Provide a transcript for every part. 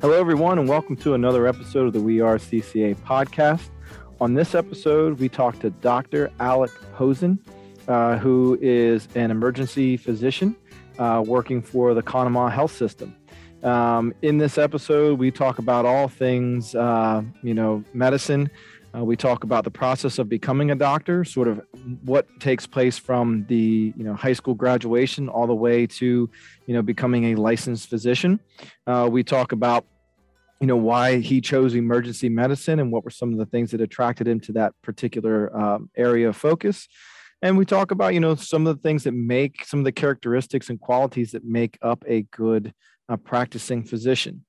Hello, everyone, and welcome to another episode of the We Are CCA podcast. On this episode, we talk to Dr. Alec Posen, uh, who is an emergency physician uh, working for the Conemaugh Health System. Um, in this episode, we talk about all things, uh, you know, medicine. Uh, we talk about the process of becoming a doctor, sort of what takes place from the you know high school graduation all the way to you know becoming a licensed physician. Uh, we talk about you know why he chose emergency medicine and what were some of the things that attracted him to that particular um, area of focus and we talk about you know some of the things that make some of the characteristics and qualities that make up a good uh, practicing physician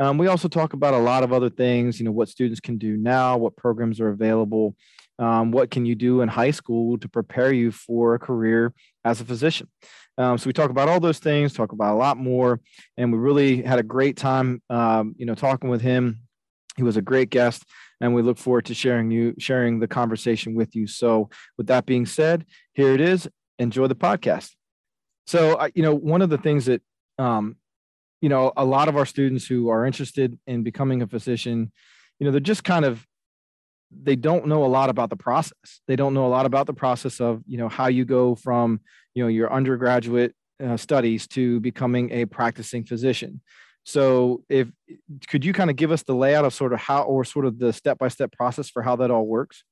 um, we also talk about a lot of other things you know what students can do now what programs are available um, what can you do in high school to prepare you for a career as a physician um, so we talk about all those things, talk about a lot more, and we really had a great time, um, you know, talking with him. He was a great guest, and we look forward to sharing you sharing the conversation with you. So, with that being said, here it is. Enjoy the podcast. So, you know, one of the things that, um, you know, a lot of our students who are interested in becoming a physician, you know, they're just kind of they don't know a lot about the process. They don't know a lot about the process of, you know, how you go from, you know, your undergraduate uh, studies to becoming a practicing physician. So, if could you kind of give us the layout of sort of how, or sort of the step by step process for how that all works?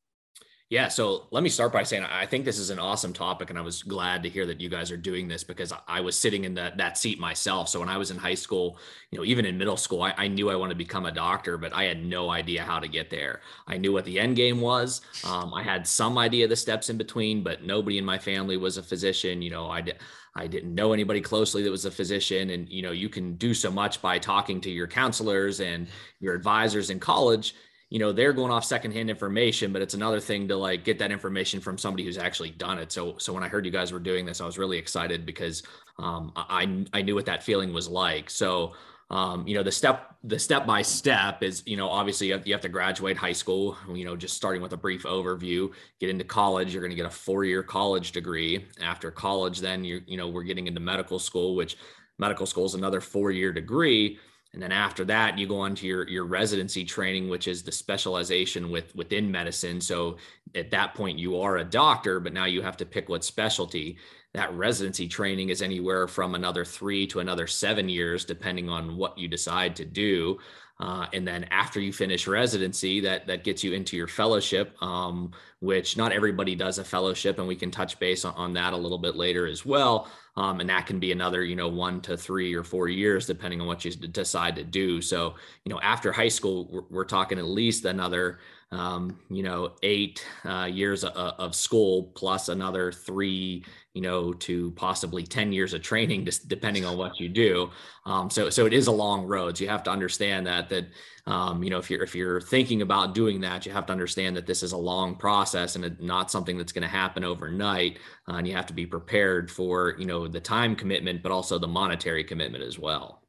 Yeah, so let me start by saying I think this is an awesome topic, and I was glad to hear that you guys are doing this because I was sitting in that that seat myself. So when I was in high school, you know, even in middle school, I, I knew I wanted to become a doctor, but I had no idea how to get there. I knew what the end game was. Um, I had some idea of the steps in between, but nobody in my family was a physician. You know, I did. I didn't know anybody closely that was a physician. And, you know, you can do so much by talking to your counselors and your advisors in college you know they're going off secondhand information but it's another thing to like get that information from somebody who's actually done it. So so when i heard you guys were doing this i was really excited because um, i i knew what that feeling was like. So um, you know the step the step by step is you know obviously you have, you have to graduate high school you know just starting with a brief overview get into college you're going to get a four year college degree. After college then you you know we're getting into medical school which medical school is another four year degree and then after that you go on to your your residency training which is the specialization with within medicine. So at that point you are a doctor but now you have to pick what specialty that residency training is anywhere from another three to another seven years depending on what you decide to do uh, and then after you finish residency, that that gets you into your fellowship, um, which not everybody does a fellowship, and we can touch base on, on that a little bit later as well. Um, and that can be another, you know, one to three or four years, depending on what you decide to do. So, you know, after high school, we're, we're talking at least another um, you know, eight uh, years of, of, school plus another three, you know, to possibly 10 years of training, just depending on what you do. Um, so, so it is a long road. So you have to understand that, that, um, you know, if you're, if you're thinking about doing that, you have to understand that this is a long process and not something that's going to happen overnight. Uh, and you have to be prepared for, you know, the time commitment, but also the monetary commitment as well.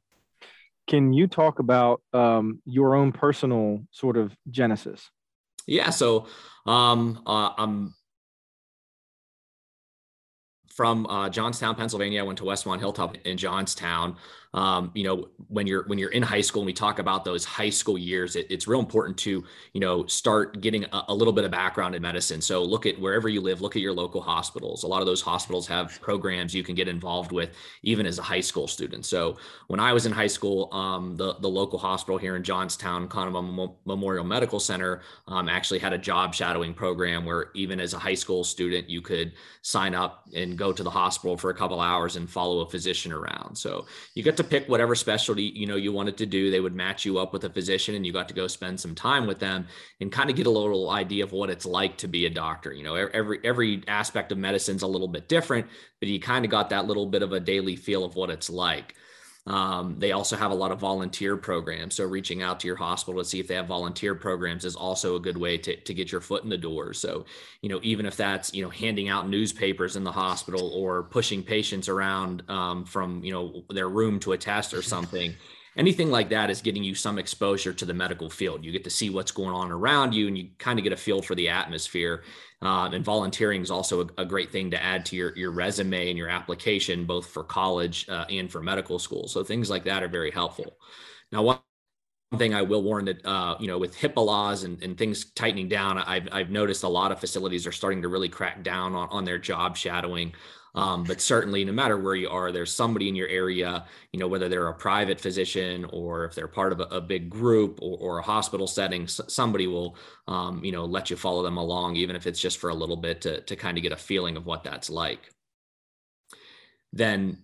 Can you talk about um, your own personal sort of genesis? Yeah, so um, uh, I'm from uh, Johnstown, Pennsylvania. I went to Westmont Hilltop in Johnstown um, you know when you're when you're in high school and we talk about those high school years it, it's real important to you know start getting a, a, little bit of background in medicine. So look at wherever you live look at your local hospitals. A lot of those hospitals have programs you can get involved with even as a high school student. So when i was in high school um, the, the local hospital here in johnstown conemaugh memorial medical center um, actually had a job shadowing program where even as a high school student you could sign up and go to the hospital for a couple hours and follow a physician around. So you get to pick whatever specialty you know you wanted to do. They would match you up with a physician and you got to go spend some time with them and kind of get a little idea of what it's like to be a doctor you know? Every every aspect of medicine's a little bit different but you kind of got that little bit of a daily feel of what it's like um, they also have a lot of volunteer programs. So reaching out to your hospital to see if they have volunteer programs is also a good way to, to get your foot in the door. So, you know, even if that's, you know, handing out newspapers in the hospital or pushing patients around um, from, you know, their room to a test or something, anything like that is getting you some exposure to the medical field. You get to see what's going on around you and you kind of get a feel for the atmosphere. Um, and volunteering is also a, a, great thing to add to your, your resume and your application, both for college uh, and for medical school. So things like that are very helpful. Now, one thing I will warn that, uh, you know, with HIPAA laws and, and things tightening down, I've, I've noticed a lot of facilities are starting to really crack down on, on their job shadowing. Um, but certainly, no matter where you are, there's somebody in your area, you know, whether they're a private physician or if they're part of a, a big group or, or, a hospital setting, somebody will, um, you know, let you follow them along, even if it's just for a little bit to, to kind of get a feeling of what that's like. Then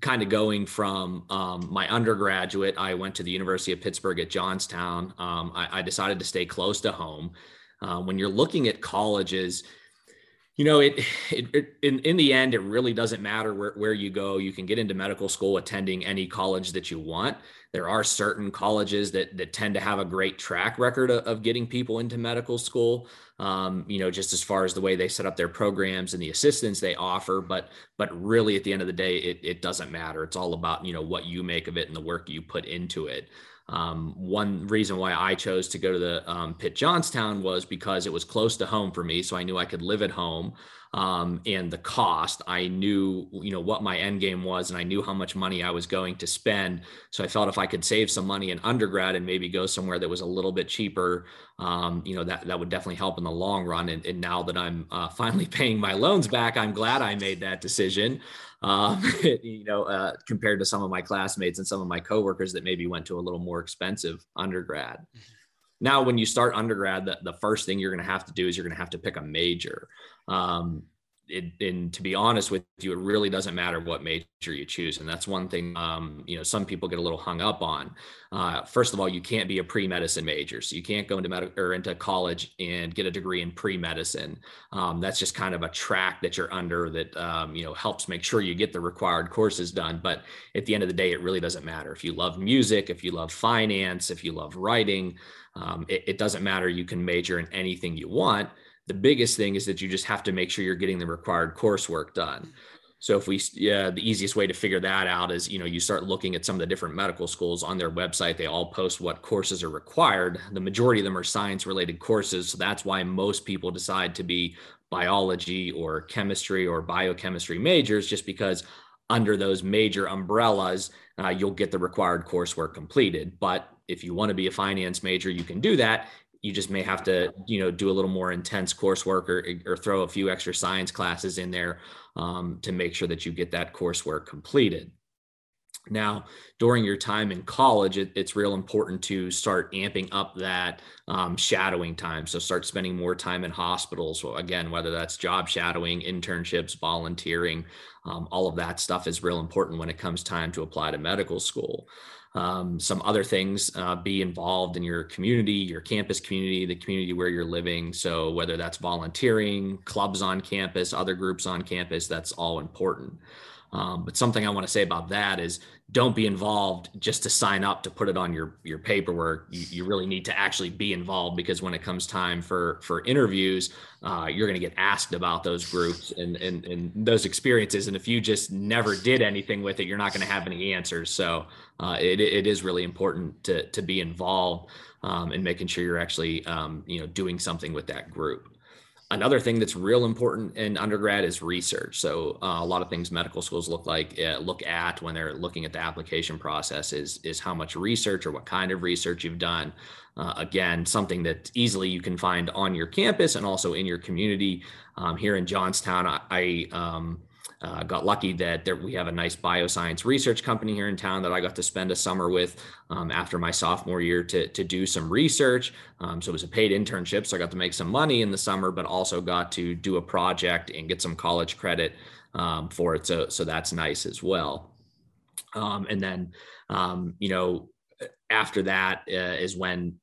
kind of going from um, my undergraduate, I went to the University of Pittsburgh at Johnstown. Um, I, I, decided to stay close to home. Uh, when you're looking at colleges, you know, it, it, it, in, in the end, it really doesn't matter where, where you go. You can get into medical school attending any college that you want. There are certain colleges that, that tend to have a great track record of, of getting people into medical school um, you know, just as far as the way they set up their programs and the assistance they offer. But but really, at the end of the day, it, it doesn't matter. It's all about you know what you make of it and the work you put into it. Um, one reason why I chose to go to the um, Pitt Johnstown was because it was close to home for me, so I knew I could live at home um, and the cost. I knew, you know, what my end game was, and I knew how much money I was going to spend. So I felt if I could save some money in undergrad and maybe go somewhere that was a little bit cheaper, um, you know, that that would definitely help in the long run. And, and now that I'm uh, finally paying my loans back, I'm glad I made that decision. Um, you know, uh, compared to some of my classmates and some of my coworkers that maybe went to a little more expensive undergrad. Mm-hmm. Now, when you start undergrad, the, the first thing you're going to have to do is you're going to have to pick a major. Um, it, and to be honest with you, it really doesn't matter what major you choose. And that's one thing, um, you know, some people get a little hung up on. Uh, first of all, you can't be a pre-medicine major. So you can't go into medical or into college and get a degree in pre-medicine. Um, that's just kind of a track that you're under that, um, you know, helps make sure you get the required courses done. But at the end of the day, it really doesn't matter. If you love music, if you love finance, if you love writing, um, it, it doesn't matter. You can major in anything you want the biggest thing is that you just have to make sure you're getting the required coursework done. So if we, yeah, the easiest way to figure that out is, you know, you start looking at some of the different medical schools on their website. They all post what courses are required. The majority of them are science related courses. So that's why most people decide to be biology or chemistry or biochemistry majors, just because under those major umbrellas, uh, you'll get the required coursework completed. But if you want to be a finance major, you can do that you just may have to you know do a little more intense coursework or, or throw a few extra science classes in there um, to make sure that you get that coursework completed. Now during your time in college it, it's real important to start amping up that um, shadowing time. So start spending more time in hospitals. So again whether that's job shadowing internships volunteering um, all of that stuff is real important when it comes time to apply to medical school um, some other things uh, be involved in your community your campus community the community where you're living. So whether that's volunteering clubs on campus other groups on campus that's all important um, but something I want to say about that is don't be involved just to sign up to put it on your your paperwork. You, you really need to actually be involved because when it comes time for for interviews, uh, you're going to get asked about those groups and, and and those experiences. And if you just never did anything with it, you're not going to have any answers. So uh, it it is really important to to be involved um, and making sure you're actually um, you know doing something with that group. Another thing that's real important in undergrad is research. So uh, a lot of things medical schools look like uh, look at when they're looking at the application process is is how much research or what kind of research you've done. Uh, again, something that easily you can find on your campus and also in your community. Um, here in Johnstown, I, I um, uh, got lucky that there, we have a nice bioscience research company here in town that I got to spend a summer with um, after my sophomore year to, to do some research. Um, so it was a paid internship. So I got to make some money in the summer, but also got to do a project and get some college credit um, for it. So, so that's nice as well. Um, and then, um, you know, after that uh, is when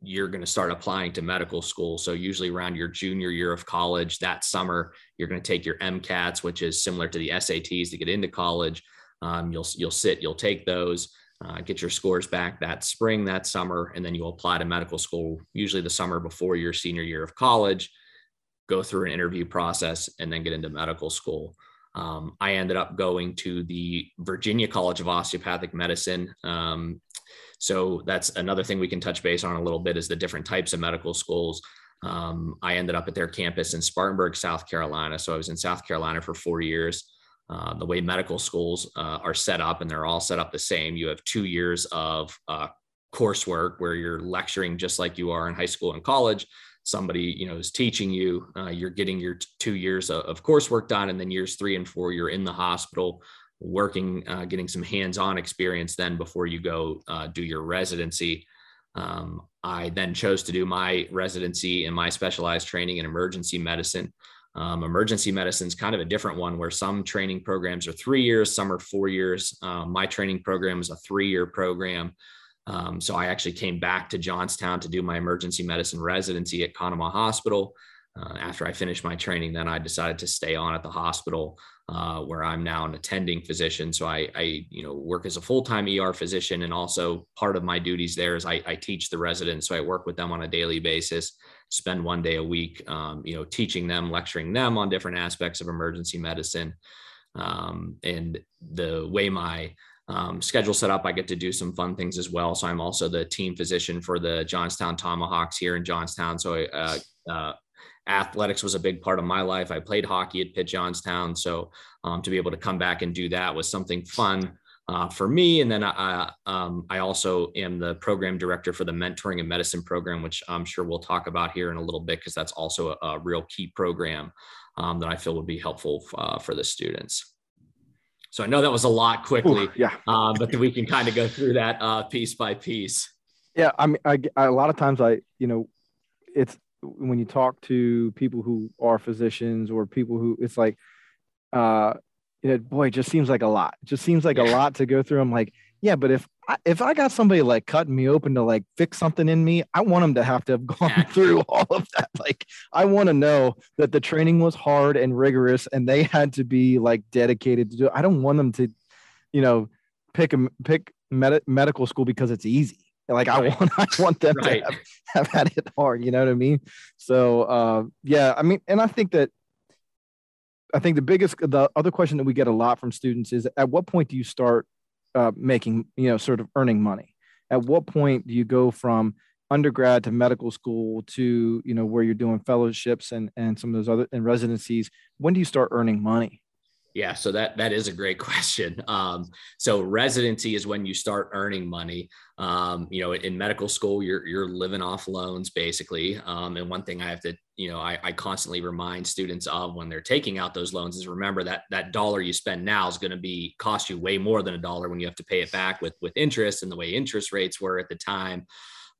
you're going to start applying to medical school. So usually around your junior year of college, that summer, you're going to take your MCATs, which is similar to the SATs to get into college. Um, you'll you'll sit, you'll take those, uh, get your scores back that spring, that summer, and then you'll apply to medical school. Usually the summer before your senior year of college. Go through an interview process and then get into medical school. Um, I ended up going to the Virginia College of Osteopathic Medicine. Um, so that's another thing we can touch base on a little bit is the different types of medical schools. Um, I ended up at their campus in Spartanburg, South Carolina. So I was in South Carolina for four years. Uh, the way medical schools uh, are set up, and they're all set up the same. You have two years of uh, coursework where you're lecturing just like you are in high school and college somebody you know is teaching you uh, you're getting your two years of, of, coursework done and then years three and four you're in the hospital working uh, getting some hands-on experience then before you go uh, do your residency. Um, i then chose to do my residency and my specialized training in emergency medicine. Um, emergency medicine is kind of a different one where some training programs are three years some are four years. Um, my training program is a three-year program. Um, so I actually came back to Johnstown to do my emergency medicine residency at Conemaugh Hospital. Uh, after I finished my training, then I decided to stay on at the hospital uh, where I'm now an attending physician. So I, I, you know, work as a full-time ER physician, and also part of my duties there is I, I teach the residents. So I work with them on a daily basis, spend one day a week, um, you know, teaching them, lecturing them on different aspects of emergency medicine. Um, and the way my um, schedule set up, I get to do some fun things as well. So I'm also the team physician for the Johnstown Tomahawks here in Johnstown. So uh, uh, athletics was a big part of my life. I played hockey at Pitt Johnstown. So um, to be able to come back and do that was something fun uh, for me. And then I, um, I also am the program director for the mentoring and medicine program, which I'm sure we'll talk about here in a little bit, because that's also a, a, real key program um, that I feel would be helpful uh, for the students. So I know that was a lot quickly, Ooh, yeah. Uh, but we can kind of go through that uh, piece by piece. Yeah, I mean, I, I, a lot of times I, you know, it's when you talk to people who are physicians or people who it's like, uh, you know, boy, it just seems like a lot. It just seems like a lot to go through. I'm like, yeah, but if I, if I got somebody like cutting me open to like fix something in me, I want them to have to have gone yeah. through all of that. Like, I want to know that the training was hard and rigorous, and they had to be like dedicated to do. It. I don't want them to, you know, pick a pick med- medical school because it's easy. Like right. I want, I want them right. to have, have had it hard. You know what I mean? So, uh, yeah, I mean, and I think that I think the biggest, the other question that we get a lot from students is at what point do you start uh, making, you know, sort of earning money? At what point do you go from undergrad to medical school to, you know, where you're doing fellowships and, and some of those other and residencies? When do you start earning money? Yeah, so that that is a great question. Um, so residency is when you start earning money. Um, you know, in medical school, you're you're living off loans basically. Um, and one thing I have to, you know, I, I constantly remind students of when they're taking out those loans is remember that that dollar you spend now is going to be cost you way more than a dollar when you have to pay it back with with interest and the way interest rates were at the time.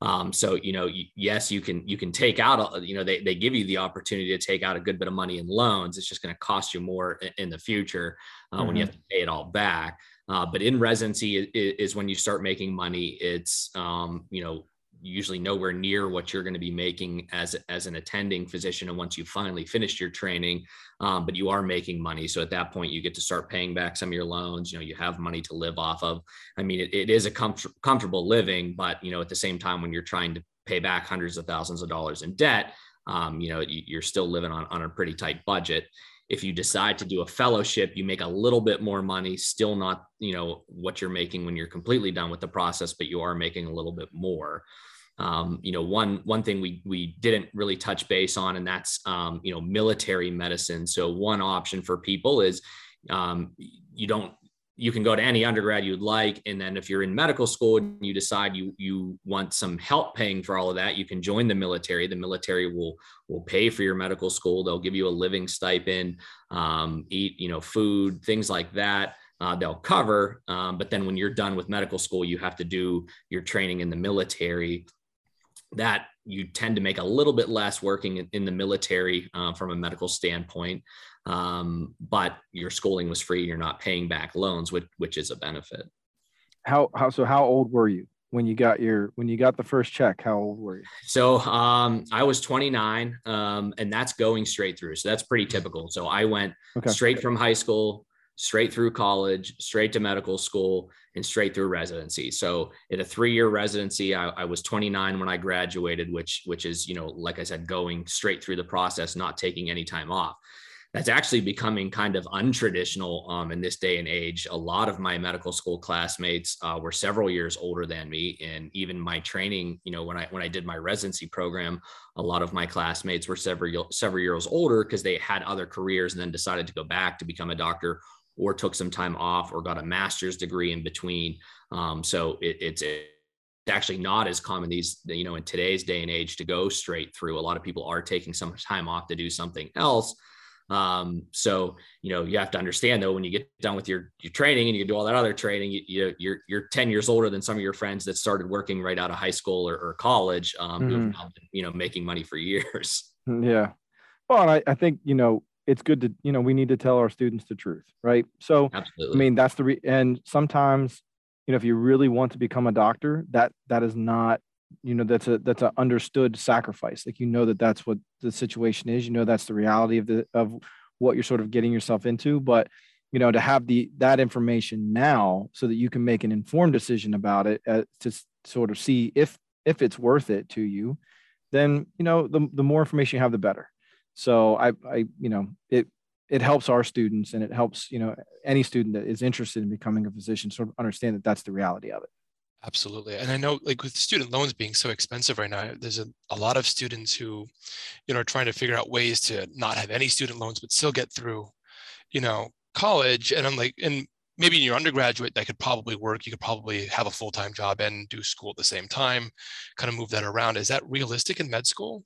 Um, so you know, yes, you can you can take out. You know, they they give you the opportunity to take out a good bit of money in loans. It's just going to cost you more in the future uh, mm-hmm. when you have mm-hmm. to pay it all back. Uh, but in residency is, is, when you start making money. It's um, you know usually nowhere near what you're going to be making as as an attending physician and once you finally finished your training um, but you are making money. So at that point you get to start paying back some of your loans you know you have money to live off of. I mean it, it is a comfort, comfortable living but you know at the same time when you're trying to pay back hundreds of thousands of dollars in debt um, you know you're still living on, on a pretty tight budget. If you decide to do a fellowship you make a little bit more money still not you know what you're making when you're completely done with the process but you are making a little bit more um, you know, one one thing we we didn't really touch base on, and that's um, you know military medicine. So one option for people is um, you don't you can go to any undergrad you'd like and then if you're in medical school and you decide you you want some help paying for all of that you can join the military. The military will will pay for your medical school. They'll give you a living stipend um, eat you know food things like that uh, they'll cover um, but then when you're done with medical school you have to do your training in the military that you tend to make a little bit less working in, the military uh, from a medical standpoint. Um, but your schooling was free. You're not paying back loans, which, which is a benefit. How, how, so how old were you when you got your, when you got the first check, how old were you? So um, I was 29 um, and that's going straight through. So that's pretty typical. So I went okay. straight from high school straight through college, straight to medical school, and straight through residency. So in a three-year residency, I, I, was 29 when I graduated, which which is you know like I said, going straight through the process, not taking any time off. That's actually becoming kind of untraditional um, in this day and age. A lot of my medical school classmates uh, were several years older than me, and even my training, you know, when I when I did my residency program, a lot of my classmates were several several years older because they had other careers and then decided to go back to become a doctor or took some time off or got a master's degree in between. Um, so it, it's actually not as common these you know in today's day and age to go straight through a lot of people are taking some time off to do something else um, so you know you have to understand though when you get done with your your training and you do all that other training you, you you're you're 10 years older than some of your friends that started working right out of high school or, or college um, mm-hmm. been, you know making money for years yeah well I, I think you know it's good to you know we need to tell our students the truth right? So Absolutely. i mean that's the re- and sometimes you know if you really want to become a doctor that that is not you know that's a that's an understood sacrifice. Like you know that that's what the situation is. You know that's the reality of the of what you're sort of getting yourself into. But you know to have the that information now so that you can make an informed decision about it uh, to sort of see if if it's worth it to you then you know the, the more information you have the better so i i you know it it helps our students and it helps you know any student that is interested in becoming a physician sort of understand that that's the reality of it Absolutely. And I know like with student loans being so expensive right now, there's a, a lot of students who, you know, are trying to figure out ways to not have any student loans, but still get through, you know, college. And I'm like, and maybe in your undergraduate, that could probably work. You could probably have a full-time job and do school at the same time, kind of move that around. Is that realistic in med school?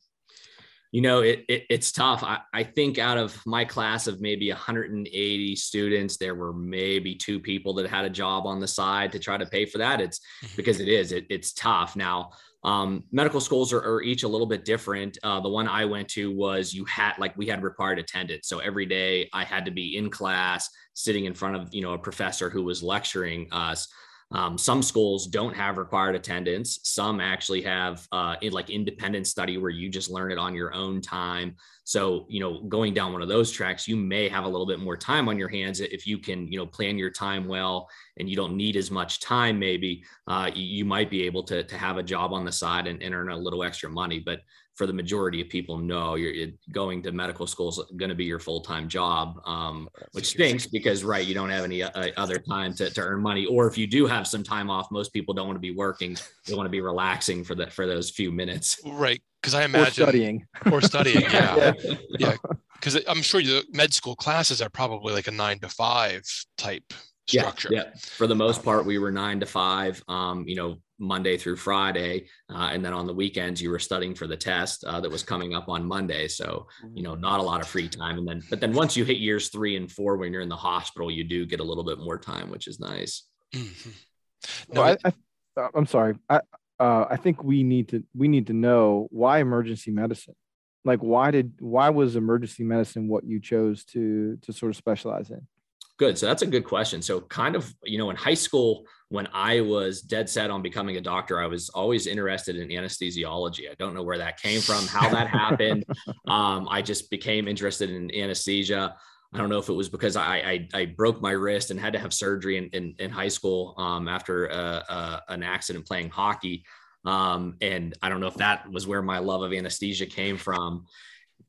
You know, it, it, it's tough. I, I think out of my class of maybe 180 students, there were maybe two people that had a job on the side to try to pay for that. It's mm-hmm. because it is, it, it's tough. Now, um, medical schools are, are, each a little bit different. Uh, the one I went to was you had like we had required attendance, so every day I had to be in class, sitting in front of you know a professor who was lecturing us. Um, some schools don't have required attendance. Some actually have uh, in like independent study where you just learn it on your own time. So, you know, going down one of those tracks, you may have a little bit more time on your hands if you can, you know, plan your time well and you don't need as much time. Maybe uh, you, might be able to, to have a job on the side and, and earn a little extra money. But for the majority of people, no, you're, you're going to medical school is going to be your full time job, um, which stinks because right, you don't have any uh, other time to, to earn money. Or if you do have some time off, most people don't want to be working; they want to be relaxing for that for those few minutes. Right, because I imagine or studying or studying, yeah, yeah. Because I'm sure the med school classes are probably like a nine to five type structure. Yeah, yeah. for the most part, we were nine to five. Um, you know, Monday through Friday, uh, and then on the weekends you were studying for the test uh, that was coming up on Monday. So you know, not a lot of free time. And then, but then once you hit years three and four, when you're in the hospital, you do get a little bit more time, which is nice. Mm-hmm. No, well, I, I, I'm sorry. I uh, I think we need to we need to know why emergency medicine. Like, why did why was emergency medicine what you chose to to sort of specialize in? Good. So that's a good question. So, kind of, you know, in high school, when I was dead set on becoming a doctor, I was always interested in anesthesiology. I don't know where that came from, how that happened. Um, I just became interested in anesthesia. I don't know if it was because I I, I broke my wrist and had to have surgery in in, in high school um, after uh, uh, an accident playing hockey. Um, and I don't know if that was where my love of anesthesia came from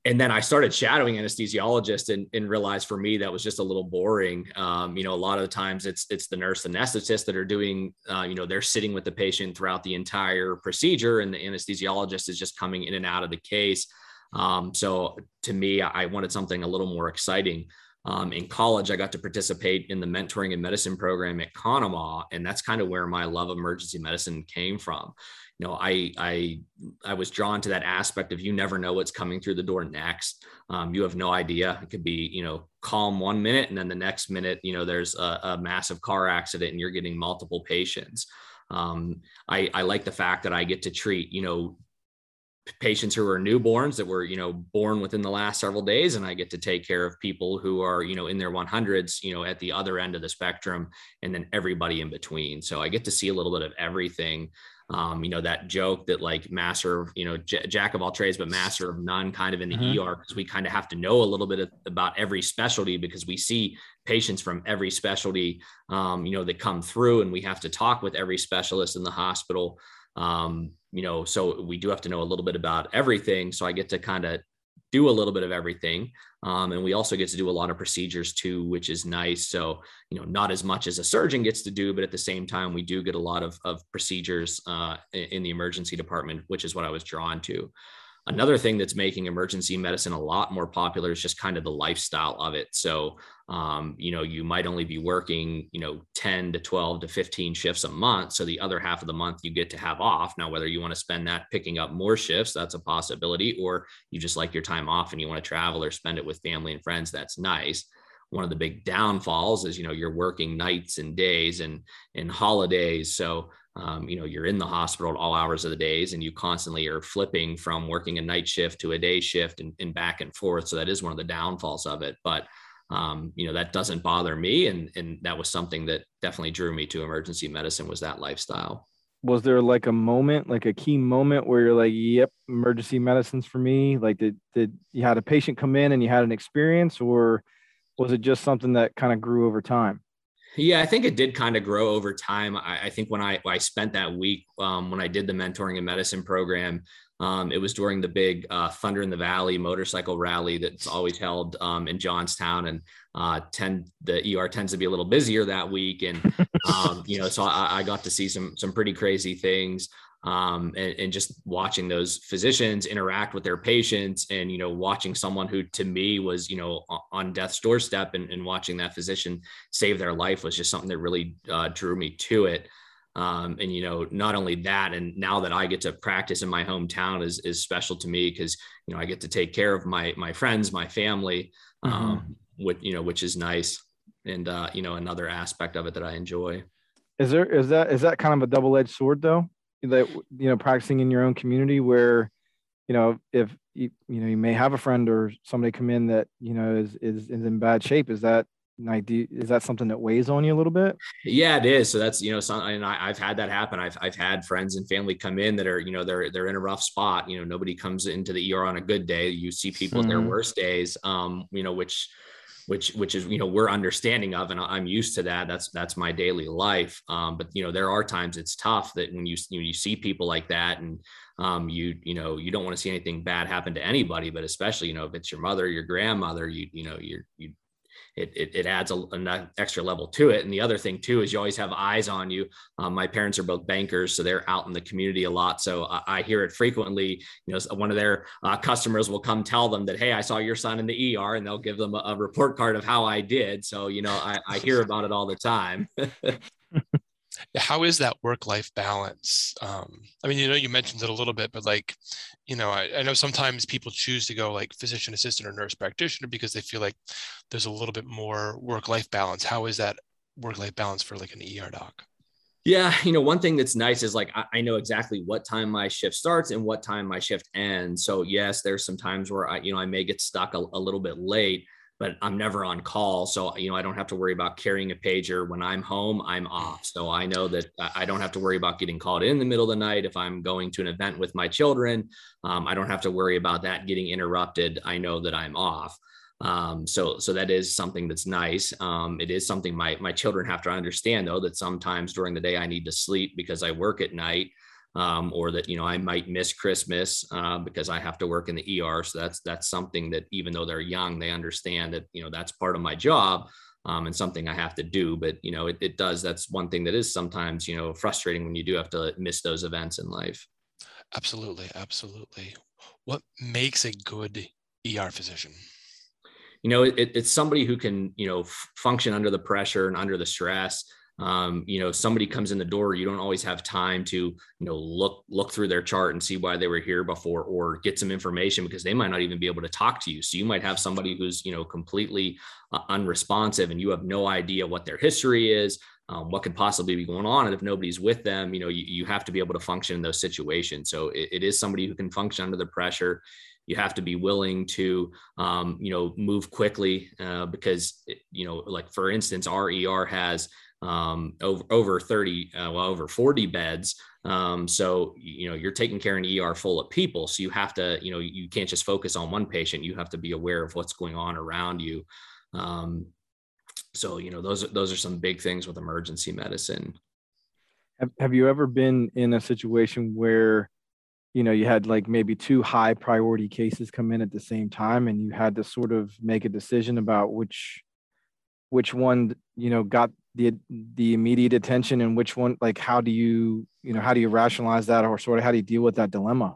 and then I started shadowing anesthesiologists and, and, realized for me that was just a little boring. Um, you know, a lot of the times it's it's the nurse anesthetist that are doing, uh, you know, they're sitting with the patient throughout the entire procedure, and the anesthesiologist is just coming in and out of the case. Um, so to me, I wanted something a little more exciting. Um, in college, I got to participate in the mentoring and medicine program at Conemaugh, and that's kind of where my love of emergency medicine came from you know, I I I was drawn to that aspect of you never know what's coming through the door next. Um, you have no idea. It could be you know calm one minute, and then the next minute, you know, there's a, a massive car accident, and you're getting multiple patients. Um, I, I like the fact that I get to treat you know patients who are newborns that were you know born within the last several days and i get to take care of people who are you know in their 100s you know at the other end of the spectrum and then everybody in between so i get to see a little bit of everything um, you know, that joke that like master of, you know, j- jack of all trades, but master of none kind of in the mm-hmm. ER, because we kind of have to know a little bit of, about every specialty because we see patients from every specialty, um, you know, that come through and we have to talk with every specialist in the hospital. Um, you know, so we do have to know a little bit about everything. So I get to kind of do a little bit of everything. Um, and we also get to do a lot of procedures too, which is nice. So, you know, not as much as a surgeon gets to do, but at the same time, we do get a lot of, of procedures uh, in the emergency department, which is what I was drawn to. Another thing that's making emergency medicine a lot more popular is just kind of the lifestyle of it. So, um, you know, you might only be working, you know, 10 to 12 to 15 shifts a month. So the other half of the month you get to have off. Now, whether you want to spend that picking up more shifts, that's a possibility, or you just like your time off and you want to travel or spend it with family and friends, that's nice one of the big downfalls is you know you're working nights and days and and holidays so um, you know you're in the hospital at all hours of the days and you constantly are flipping from working a night shift to a day shift and, and back and forth. So that is one of the downfalls of it. But um, you know that doesn't bother me. And and that was something that definitely drew me to emergency medicine was that lifestyle. Was there like a moment like a key moment where you're like yep emergency medicine's for me. Like did, did you had a patient come in and you had an experience or was it just something that kind of grew over time yeah, I think it did kind of grow over time. I, I think when I, I spent that week, um, when I did the mentoring and medicine program, um, it was during the big uh, Thunder in the Valley motorcycle rally that's always held um, in Johnstown, and uh, tend the ER tends to be a little busier that week, and um, you know, so I, I, got to see some some pretty crazy things um, and, and, just watching those physicians interact with their patients and you know watching someone who to me was you know on death's doorstep and, and watching that physician save their life was just something that really uh, drew me to it. Um, and you know not only that and now that i get to practice in my hometown is, is special to me because you know i get to take care of my my friends my family um, mm-hmm. which you know which is nice. And uh, you know another aspect of it that i enjoy. Is there is that is that kind of a double-edged sword though that you know practicing in your own community where you know if you, you know you may have a friend or somebody come in that you know is is, is in bad shape is that like do, is that something that weighs on you a little bit yeah it is so that's you know some and I, have had that happen I've, I've had friends and family come in that are you know they're they're in a rough spot you know nobody comes into the er on a good day you see people mm-hmm. at their mm-hmm. worst days um you know which which which is you know we're understanding of and i'm used to that. That's that's my daily life. Um, but you know there are times it's tough that when you you, you see people like that and um, you you know you don't want to see anything bad happen to anybody but especially you know if it's your mother your grandmother you you know you're you it, it, it adds a, an extra level to it. And the other thing too is you always have eyes on you. Um, my parents are both bankers, so they're out in the community a lot. So I, I hear it frequently. You know, one of their uh, customers will come tell them that, hey, I saw your son in the ER, and they'll give them a, a report card of how I did. So you know, I, I hear about it all the time. how is that work life balance? Um, i mean you know you mentioned it a little bit but like you know I, I, know sometimes people choose to go like physician assistant or nurse practitioner because they feel like there's a little bit more work life balance. How is that work life balance for like an er doc? Yeah, you know, one thing that's nice is like I, I, know exactly what time my shift starts and what time my shift ends. So yes, there's some times where I, you know, I may get stuck a, a little bit late, but I'm never on call. So, you know, I don't have to worry about carrying a pager. When I'm home, I'm off. So I know that I don't have to worry about getting called in the middle of the night. If I'm going to an event with my children, um, I don't have to worry about that getting interrupted. I know that I'm off. Um, so, so that is something that's nice. Um, it is something my, my children have to understand though, that sometimes during the day I need to sleep because I work at night um, or that you know I might miss Christmas uh, because I have to work in the ER. So that's that's something that even though they're young, they understand that you know that's part of my job um, and something I have to do. But you know it, it does. That's one thing that is sometimes you know frustrating when you do have to miss those events in life. Absolutely, absolutely. What makes a good ER physician? You know, it, it's somebody who can you know f- function under the pressure and under the stress um, you know somebody comes in the door you don't always have time to you know look look through their chart and see why they were here before or get some information because they might not even be able to talk to you. So you might have somebody who's you know completely uh, unresponsive and you have no idea what their history is um, what could possibly be going on. And if nobody's with them you know you, you have to be able to function in those situations. So it, it is somebody who can function under the pressure. You have to be willing to um, you know move quickly uh, because you know like for instance our er has um, over over 30, uh, well over 40 beds. Um, so you know you're taking care of an ER full of people, so you have to you know you can't just focus on one patient. You have to be aware of what's going on around you. Um, so you know those are those are some big things with emergency medicine. Have, have you ever been in a situation where you know you had like maybe two high priority cases come in at the same time and you had to sort of make a decision about which which one you know got the the immediate attention and which one like how do you you know how do you rationalize that or sort of how do you deal with that dilemma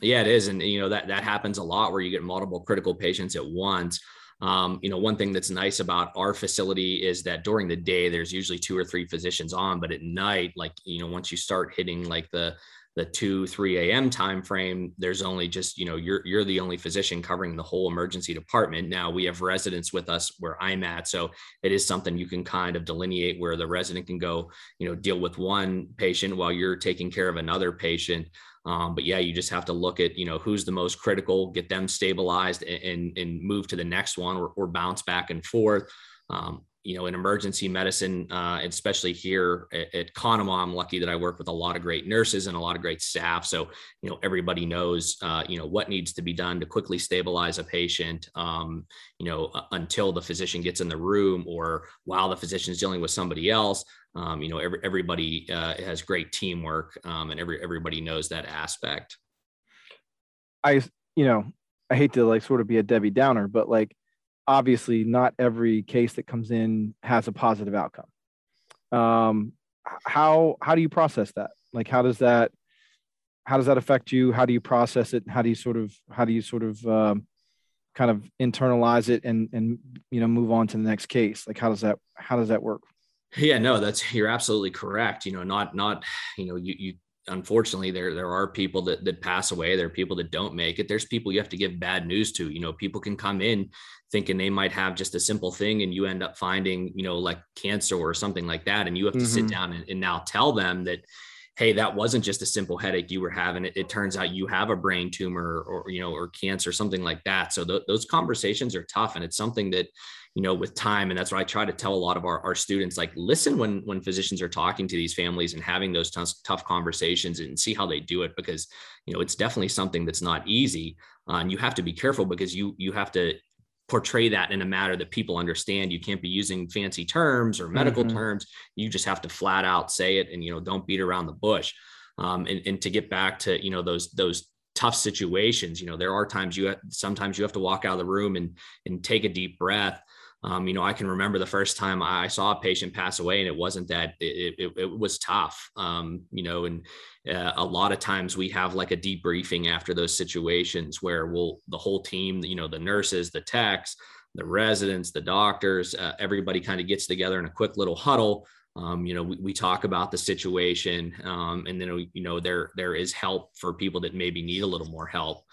Yeah, it is, and you know that that happens a lot where you get multiple critical patients at once. Um, you know, one thing that's nice about our facility is that during the day there's usually two or three physicians on, but at night, like you know, once you start hitting like the the 2 3 a.m time frame there's only just you know you're you're the only physician covering the whole emergency department now we have residents with us where i'm at so it is something you can kind of delineate where the resident can go you know deal with one patient while you're taking care of another patient um, but yeah, you just have to look at you know who's the most critical, get them stabilized, and and, and move to the next one, or, or bounce back and forth. Um, you know, in emergency medicine, uh, especially here at, Conemaugh, I'm lucky that I work with a lot of great nurses and a lot of great staff. So, you know, everybody knows, uh, you know, what needs to be done to quickly stabilize a patient, um, you know, until the physician gets in the room or while the physician is dealing with somebody else. Um, you know, every, everybody uh, has great teamwork um, and every, everybody knows that aspect. I, you know, I hate to like sort of be a Debbie Downer, but like, obviously not every case that comes in has a positive outcome. Um, how how do you process that? Like how does that how does that affect you? How do you process it? How do you sort of how do you sort of um, kind of internalize it and and you know move on to the next case? Like how does that how does that work? Yeah no that's you're absolutely correct. You know not not you know you you unfortunately there there are people that that pass away there are people that don't make it there's people you have to give bad news to you know people can come in thinking they might have just a simple thing and you end up finding you know like cancer or something like that and you have to mm-hmm. sit down and, and, now tell them that hey that wasn't just a simple headache you were having. It, it turns out you have a brain tumor or you know or cancer something like that. So th- those conversations are tough and it's something that you know with time and that's what i try to tell a lot of our, our students like listen when when physicians are talking to these families and having those tough, tough conversations and see how they do it because you know it's definitely something that's not easy. Uh, and you have to be careful because you you have to portray that in a manner that people understand you can't be using fancy terms or medical mm-hmm. terms you just have to flat out say it and you know don't beat around the bush um, and, and to get back to you know those those tough situations you know there are times you have, sometimes you have to walk out of the room and and take a deep breath um, you know, I can remember the first time I saw a patient pass away, and it wasn't that it, it, it was tough. Um, you know, and uh, a lot of times we have like a debriefing after those situations where we'll the whole team, you know, the nurses, the techs, the residents, the doctors, uh, everybody kind of gets together in a quick little huddle. Um, you know, we, we talk about the situation, um, and then you know there there is help for people that maybe need a little more help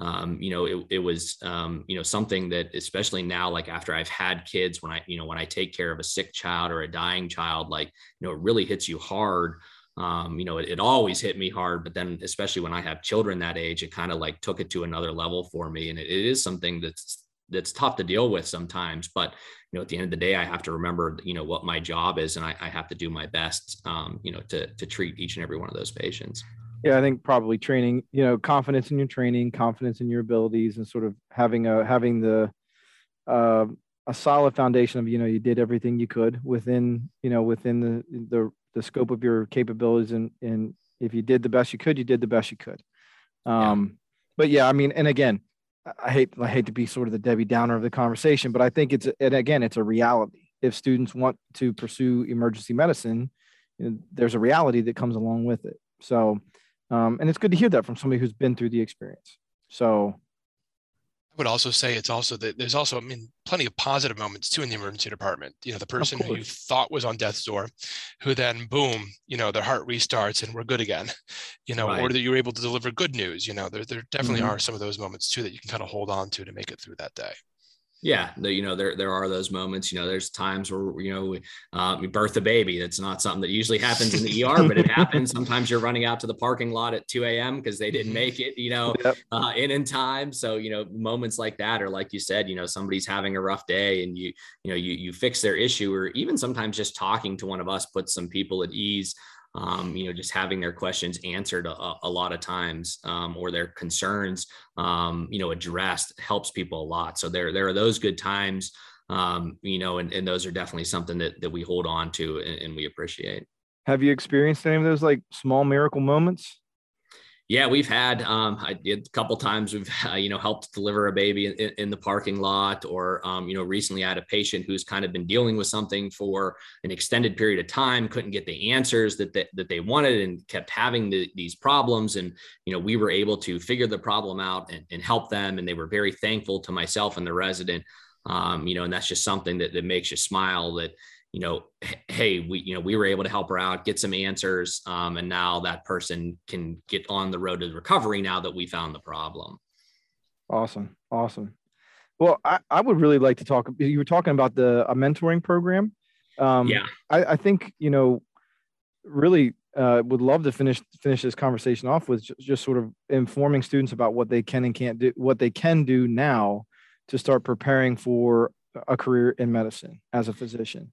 um, you know, it, it was, um, you know, something that especially now, like after I've had kids, when I, you know, when I take care of a sick child or a dying child, like, you know, it really hits you hard. Um, you know, it, it always hit me hard, but then especially when I have children that age, it kind of like took it to another level for me. And it, it is something that's, that's tough to deal with sometimes, but you know, at the end of the day, I have to remember, you know, what my job is, and I, I have to do my best, um, you know, to to treat each and every one of those patients. Yeah, I think probably training, you know, confidence in your training, confidence in your abilities, and sort of having a having the uh, a solid foundation of you know you did everything you could within you know within the the, the scope of your capabilities and and if you did the best you could you did the best you could um yeah. but yeah i mean and again i hate i hate to be sort of the debbie downer of the conversation but i think it's and again it's a reality if students want to pursue emergency medicine you know, there's a reality that comes along with it so um, and it's good to hear that from somebody who's been through the experience. So I would also say it's also that there's also, I mean, plenty of positive moments too in the emergency department. You know, the person who you thought was on death's door, who then boom, you know, their heart restarts and we're good again. You know, right. or that you're able to deliver good news. You know, there there definitely mm-hmm. are some of those moments too that you can kind of hold on to to make it through that day yeah the, you know there there are those moments you know there's times where you know we, uh, we birth a baby. That's not something that usually happens in the er but it happens. Sometimes you're running out to the parking lot at 2 a.m because they didn't make it you know yep. uh, in in time. So you know moments like that or like you said you know somebody's having a rough day and you you know you you fix their issue or even sometimes just talking to one of us puts some people at ease um, you know, just having their questions answered a, a lot of times um, or their concerns, um, you know, addressed helps people a lot. So there, there are those good times, um, you know, and, and those are definitely something that, that we hold on to and, and we appreciate. Have you experienced any of those like small miracle moments? Yeah, we've had um, I did a couple times. We've uh, you know helped deliver a baby in, in the parking lot, or um, you know recently I had a patient who's kind of been dealing with something for an extended period of time, couldn't get the answers that they, that they wanted, and kept having the, these problems. And you know we were able to figure the problem out and, and help them, and they were very thankful to myself and the resident. Um, you know, and that's just something that that makes you smile. That you know, hey, we, you know, we were able to help her out, get some answers, um, and now that person can get on the road to recovery now that we found the problem. Awesome, awesome. Well, I, I would really like to talk. You were talking about the a mentoring program. Um, yeah, I, I think you know, really uh, would love to finish finish this conversation off with just, just sort of informing students about what they can and can't do, what they can do now to start preparing for a career in medicine as a physician.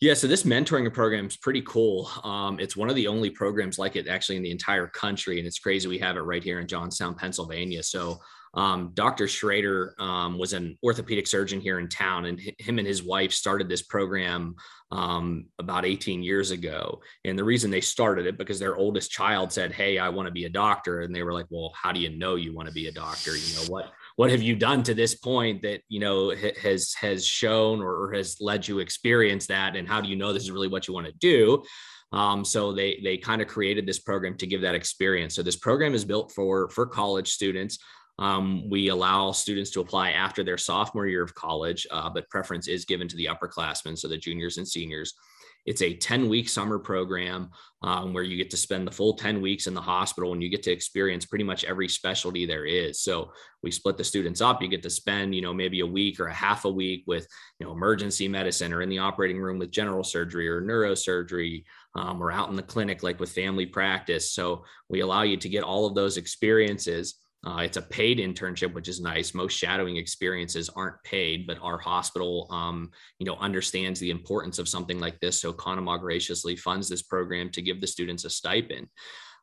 Yeah, so this mentoring program is pretty cool. Um, it's one of the only programs like it actually in the entire country, and it's crazy we have it right here in Johnstown, Pennsylvania. So, um, Dr. Schrader um, was an orthopedic surgeon here in town, and him and his wife started this program um, about 18 years ago. And the reason they started it because their oldest child said, "Hey, I want to be a doctor," and they were like, "Well, how do you know you want to be a doctor? You know what what have you done to this point that you know has has shown or has led you experience that? And how do you know this is really what you want to do? Um, so they they kind of created this program to give that experience. So this program is built for for college students. Um, we allow students to apply after their sophomore year of college uh, but preference is given to the upperclassmen so the juniors and seniors it's a 10 week summer program um, where you get to spend the full 10 weeks in the hospital and you get to experience pretty much every specialty there is. So we split the students up. You get to spend, you know, maybe a week or a half a week with, you know, emergency medicine or in the operating room with general surgery or neurosurgery um, or out in the clinic, like with family practice. So we allow you to get all of those experiences uh, it's a paid internship, which is nice. Most shadowing experiences aren't paid, but our hospital, um, you know, understands the importance of something like this. So Conemaugh graciously funds this program to give the students a stipend.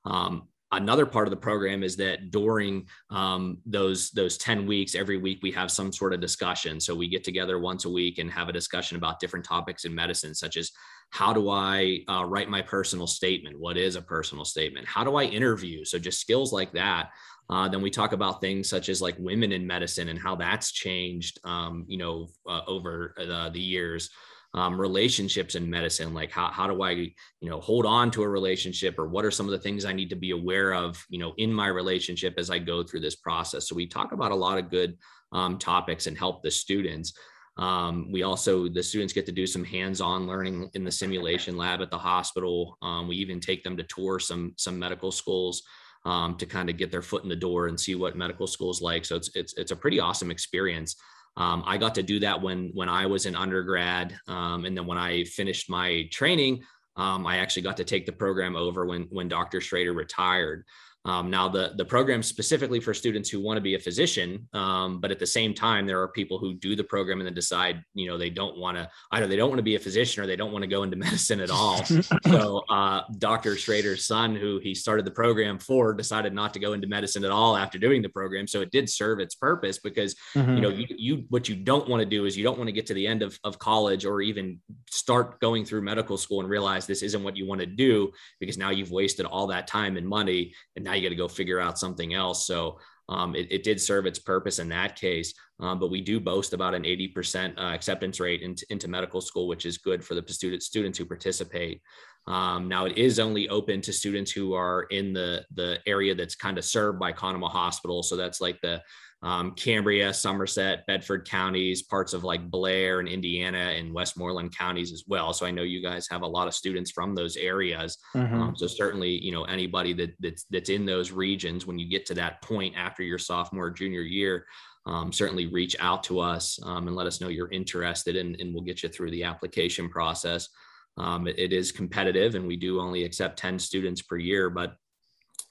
Um, another part of the program is that during um, those those 10 weeks every week we have some sort of discussion so we get together once a week and have a discussion about different topics in medicine such as how do i uh, write my personal statement what is a personal statement how do i interview so just skills like that uh, then we talk about things such as like women in medicine and how that's changed, um, you know, uh, over uh, the years. Um, relationships in medicine, like how, how do I, you know, hold on to a relationship or what are some of the things I need to be aware of, you know, in my relationship as I go through this process. So we talk about a lot of good um, topics and help the students. Um, we also, the students get to do some hands-on learning in the simulation lab at the hospital. Um, we even take them to tour some, some medical schools um, to kind of get their foot in the door and see what medical school is like. So it's it's it's a pretty awesome experience. Um, I got to do that when when I was in undergrad, um, and then when I finished my training, um, I actually got to take the program over when when Dr. Schrader retired. Um, now, the the program specifically for students who want to be a physician, um, but at the same time, there are people who do the program and then decide, you know, they don't want to either they don't want to be a physician or they don't want to go into medicine at all. so, uh, Dr. Schrader's son, who he started the program for, decided not to go into medicine at all after doing the program. So it did serve its purpose because, mm-hmm. you know, you, you what you don't want to do is you don't want to get to the end of, of college or even start going through medical school and realize this isn't what you want to do because now you've wasted all that time and money and now now you got to go figure out something else. So um, it, it, did serve its purpose in that case. Um, but we do boast about an 80% uh, acceptance rate into, into, medical school, which is good for the student, students who participate. Um, now it is only open to students who are in the, the area that's kind of served by Conemaugh Hospital. So that's like the um, Cambria, Somerset, Bedford counties, parts of like Blair and Indiana and Westmoreland counties as well. So I know you guys have a lot of students from those areas. Mm-hmm. Um, so certainly, you know, anybody that that's that's in those regions, when you get to that point after your sophomore junior year, um, certainly reach out to us um, and let us know you're interested, and, and we'll get you through the application process. Um, it, it is competitive, and we do only accept 10 students per year, but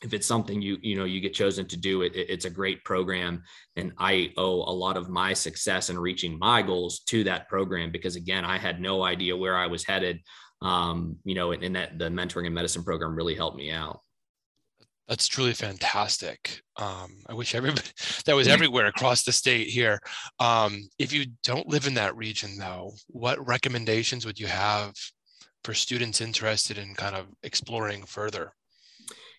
if it's something you you know you get chosen to do it, it's a great program. And i owe a lot of my success in reaching my goals to that program because again i had no idea where i was headed um, you know and, and that the mentoring and medicine program really helped me out. That's truly fantastic. Um, i wish everybody that was everywhere across the state here. Um, if you don't live in that region though what recommendations would you have for students interested in kind of exploring further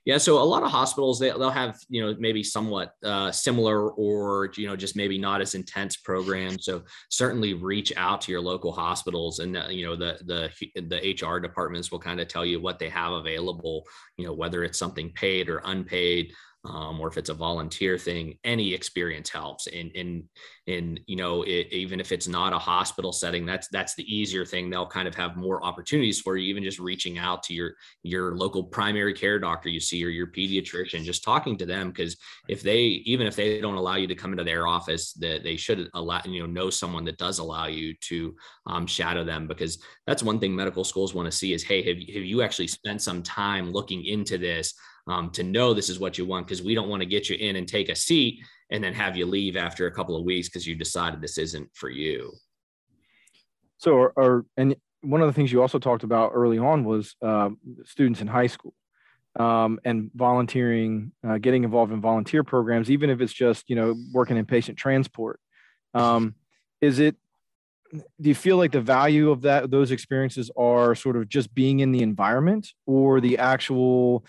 Yeah, so a lot of hospitals they, they'll have you know maybe somewhat uh, similar or you know just maybe not as intense programs. So certainly reach out to your local hospitals, and uh, you know the the the HR departments will kind of tell you what they have available. You know whether it's something paid or unpaid um, or if it's a volunteer thing, any experience helps. And and and you know, it, even if it's not a hospital setting, that's that's the easier thing. They'll kind of have more opportunities for you, even just reaching out to your your local primary care doctor you see or your pediatrician, just talking to them. Because if they even if they don't allow you to come into their office, that they should allow you know know someone that does allow you to um, shadow them. Because that's one thing medical schools want to see is, hey, have have you actually spent some time looking into this? Um, to know this is what you want because we don't want to get you in and take a seat and then have you leave after a couple of weeks because you decided this isn't for you. So, or, or, and one of the things you also talked about early on was uh, students in high school um, and volunteering, uh, getting involved in volunteer programs, even if it's just you know working in patient transport. Um, is it? Do you feel like the value of that those experiences are sort of just being in the environment, or the actual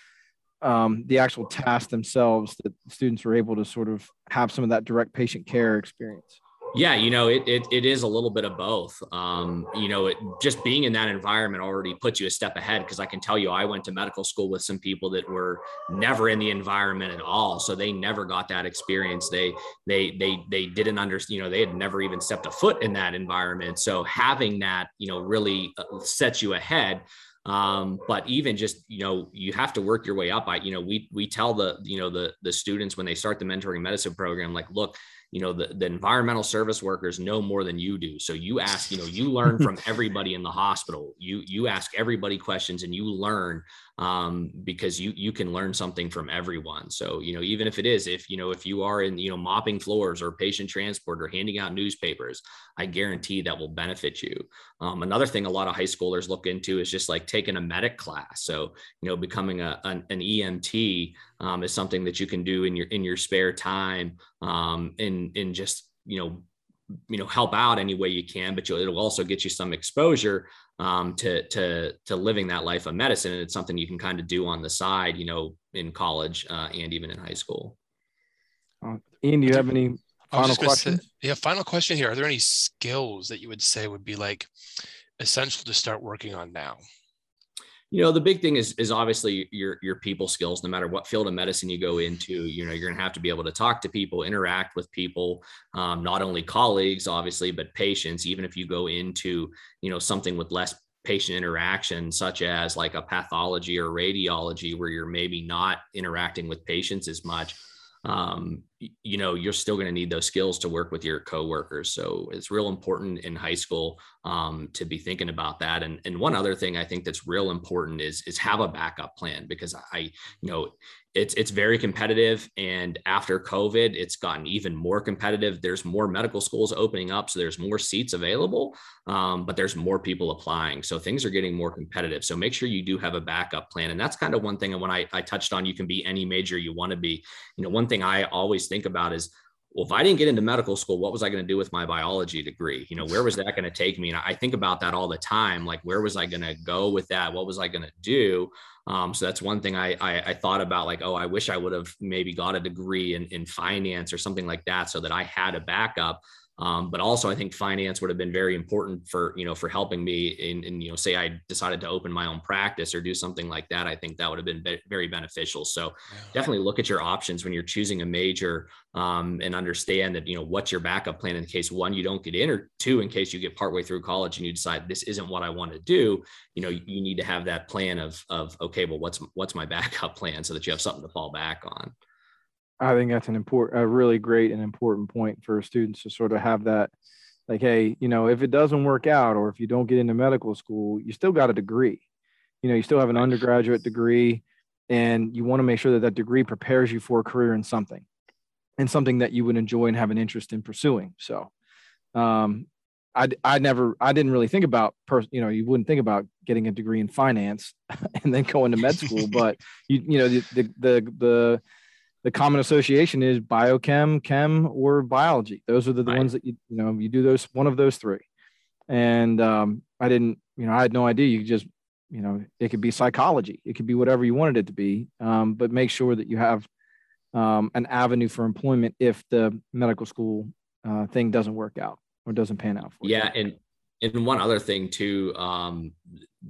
um, the actual tasks themselves that students were able to sort of have some of that direct patient care experience? Yeah, you know, it, it, it is a little bit of both. Um, you know, it, just being in that environment already puts you a step ahead because I can tell you, I went to medical school with some people that were never in the environment at all, so they never got that experience. They they they they didn't understand. You know, they had never even stepped a foot in that environment. So having that, you know, really uh, sets you ahead. Um, but even just you know you have to work your way up. I you know we we tell the you know the the students when they start the mentoring medicine program like look you know the, the environmental service workers know more than you do. So you ask you know you learn from everybody in the hospital. You you ask everybody questions and you learn um, because you you can learn something from everyone. So you know even if it is if you know if you are in you know mopping floors or patient transport or handing out newspapers i guarantee that will benefit you. Um, another thing a lot of high schoolers look into is just like taking a medic class. So you know becoming a, an, an emt um, is something that you can do in your in your spare time um, and and just you know you know help out any way you can but it'll also get you some exposure um, to to to living that life of medicine. And it's something you can kind of do on the side you know in college uh, and even in high school. Uh, ian do you have any final questions? yeah final question here. Are there any skills that you would say would be like essential to start working on now you know the big thing is is obviously your your people skills no matter what field of medicine you go into you know you're going to have to be able to talk to people interact with people um, not only colleagues obviously but patients. Even if you go into you know something with less patient interaction such as like a pathology or radiology where you're maybe not interacting with patients as much um, you know you're still going to need those skills to work with your coworkers. So it's real important in high school um, to be thinking about that. And, and one other thing i think that's real important is is have a backup plan because i you know it's it's very competitive. And after covid it's gotten even more competitive. There's more medical schools opening up so there's more seats available um, but there's more people applying. So things are getting more competitive. So make sure you do have a backup plan. And that's kind of one thing and when I, I touched on you can be any major you want to be. You know one thing i always think about is well, if I didn't get into medical school, what was I going to do with my biology degree? You know, where was that going to take me? And I think about that all the time. Like, where was I going to go with that? What was I going to do? Um, so that's one thing I, I, I thought about. Like, oh, I wish I would have maybe got a degree in in finance or something like that, so that I had a backup. Um, but also, I think finance would have been very important for you know for helping me in, in you know say I decided to open my own practice or do something like that. I think that would have been be- very beneficial. So yeah. definitely look at your options when you're choosing a major um, and understand that you know what's your backup plan in case one you don't get in or two in case you get partway through college and you decide this isn't what I want to do. You know you need to have that plan of of okay, well what's what's my backup plan so that you have something to fall back on. I think that's an important, a really great and important point for students to sort of have that, like, hey, you know, if it doesn't work out or if you don't get into medical school, you still got a degree. You know, you still have an undergraduate degree, and you want to make sure that that degree prepares you for a career in something, and something that you would enjoy and have an interest in pursuing. So, um, I I never I didn't really think about person you know you wouldn't think about getting a degree in finance and then going to med school, but you you know the the the, the the common association is biochem, chem, or biology. Those are the, the right. ones that you you know you do those one of those three. And um, I didn't, you know, I had no idea you could just you know, it could be psychology, it could be whatever you wanted it to be, um, but make sure that you have um, an avenue for employment if the medical school uh, thing doesn't work out or doesn't pan out for yeah, you. and and one other thing too um,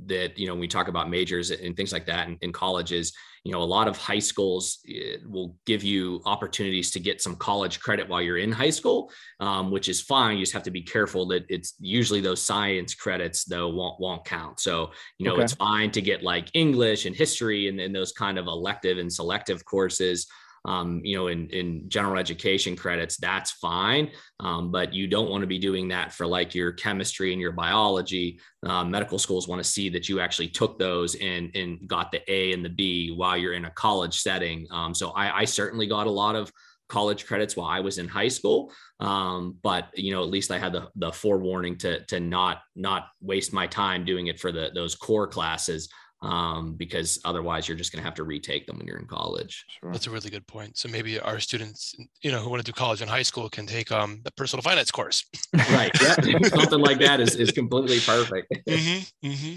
that you know when we talk about majors and things like that in, in colleges you know a lot of high schools eh, will give you opportunities to get some college credit while you're in high school um, which is fine you just have to be careful that it's usually those science credits though won't won't count so you know okay. it's fine to get like english and history and, and those kind of elective and selective courses um, you know, in, in general education credits, that's fine. Um, but you don't want to be doing that for like your chemistry and your biology. Uh, medical schools want to see that you actually took those and, and got the A and the B while you're in a college setting. Um, so I, I certainly got a lot of college credits while I was in high school. Um, but you know, at least I had the the forewarning to to not not waste my time doing it for the those core classes um, because otherwise you're just going to have to retake them when you're in college. Sure. That's a really good point. So maybe our students, you know, who want to do college and high school can take um, the personal finance course. right. Yeah. Something like that is, is completely perfect. Mm-hmm. Mm-hmm.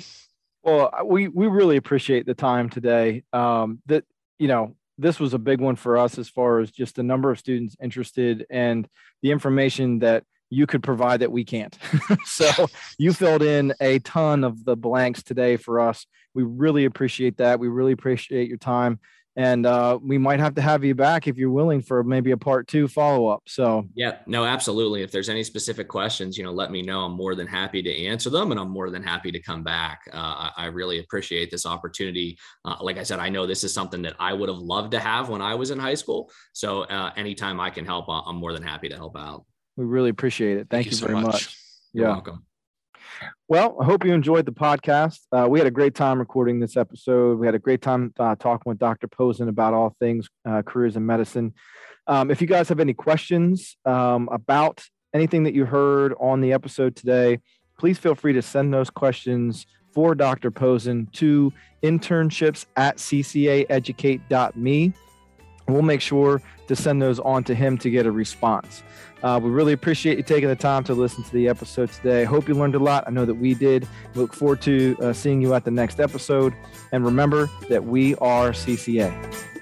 Well, we, we really appreciate the time today. Um, that, you know, this was a big one for us as far as just the number of students interested and the information that you could provide that we can't. so you filled in a ton of the blanks today for us. We really appreciate that. We really appreciate your time. And uh, we might have to have you back if you're willing for maybe a part two follow up. So, yeah, no, absolutely. If there's any specific questions, you know, let me know. I'm more than happy to answer them and I'm more than happy to come back. Uh, I really appreciate this opportunity. Uh, like I said, I know this is something that I would have loved to have when I was in high school. So, uh, anytime I can help, I'm more than happy to help out. We really appreciate it. Thank, Thank you, you, so very much. much. You're yeah. welcome. Well, I hope you enjoyed the podcast. Uh, we had a great time recording this episode. We had a great time uh, talking with Dr. Posen about all things uh, careers in medicine. Um, if you guys have any questions um, about anything that you heard on the episode today, please feel free to send those questions for Dr. Posen to internships at ccaeducate.me. We'll make sure to send those on to him to get a response. Uh, we really appreciate you taking the time to listen to the episode today. Hope you learned a lot. I know that we did. We look forward to uh, seeing you at the next episode. And remember that we are CCA.